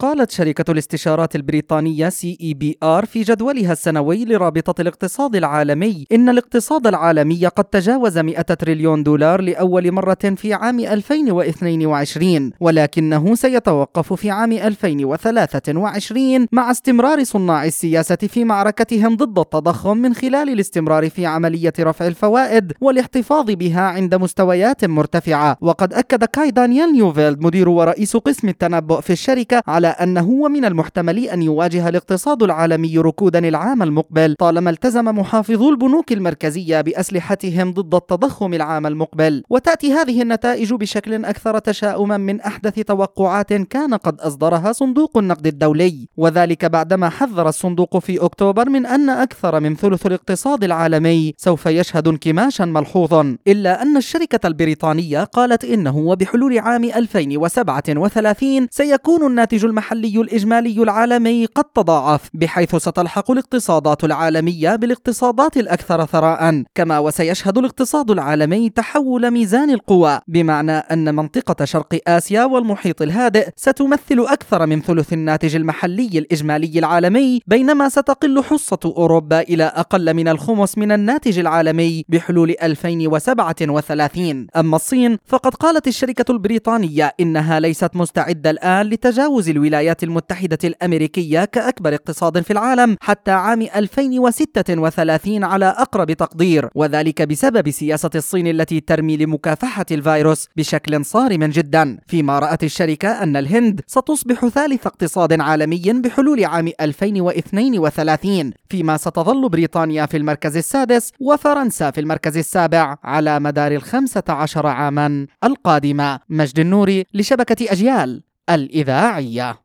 قالت شركة الاستشارات البريطانية CEBR في جدولها السنوي لرابطة الاقتصاد العالمي إن الاقتصاد العالمي قد تجاوز 100 تريليون دولار لأول مرة في عام 2022 ولكنه سيتوقف في عام 2023 مع استمرار صناع السياسة في معركتهم ضد التضخم من خلال الاستمرار في عملية رفع الفوائد والاحتفاظ بها عند مستويات مرتفعة. وقد أكد كاي دانيال نيوفيلد مدير ورئيس قسم التنبؤ في الشركة على أنه ومن المحتمل أن يواجه الاقتصاد العالمي ركودا العام المقبل طالما التزم محافظو البنوك المركزية بأسلحتهم ضد التضخم العام المقبل. وتأتي هذه النتائج بشكل أكثر تشاؤما من أحدث توقعات كان قد أصدرها صندوق النقد الدولي. وذلك بعدما حذر الصندوق في أكتوبر من أن أكثر من ثلث الاقتصاد العالمي سوف يشهد انكماشا ملحوظا. إلا أن الشركة البريطانية قالت إنه وبحلول عام 2037 سيكون الناتج المحلي الإجمالي العالمي قد تضاعف بحيث ستلحق الاقتصادات العالمية بالاقتصادات الأكثر ثراء. كما وسيشهد الاقتصاد العالمي تحول ميزان القوى بمعنى أن منطقة شرق آسيا والمحيط الهادئ ستمثل أكثر من ثلث الناتج المحلي الإجمالي العالمي بينما ستقل حصة أوروبا إلى أقل من الخمس من الناتج العالمي بحلول 2037 أما الصين فقد قالت الشركة البريطانية إنها ليست مستعدة الآن لتجاوز الولايات المتحدة الأمريكية كأكبر اقتصاد في العالم حتى عام 2036 على أقرب تقدير وذلك بسبب سياسة الصين التي ترمي لمكافحة الفيروس بشكل صارم جدا. فيما رأت الشركة أن الهند ستصبح ثالث اقتصاد عالمي بحلول عام 2032 فيما ستظل بريطانيا في المركز السادس وفرنسا في المركز السابع على مدار الخمسة عشر عاما القادمة. مجد النوري لشبكة أجيال الإذاعية.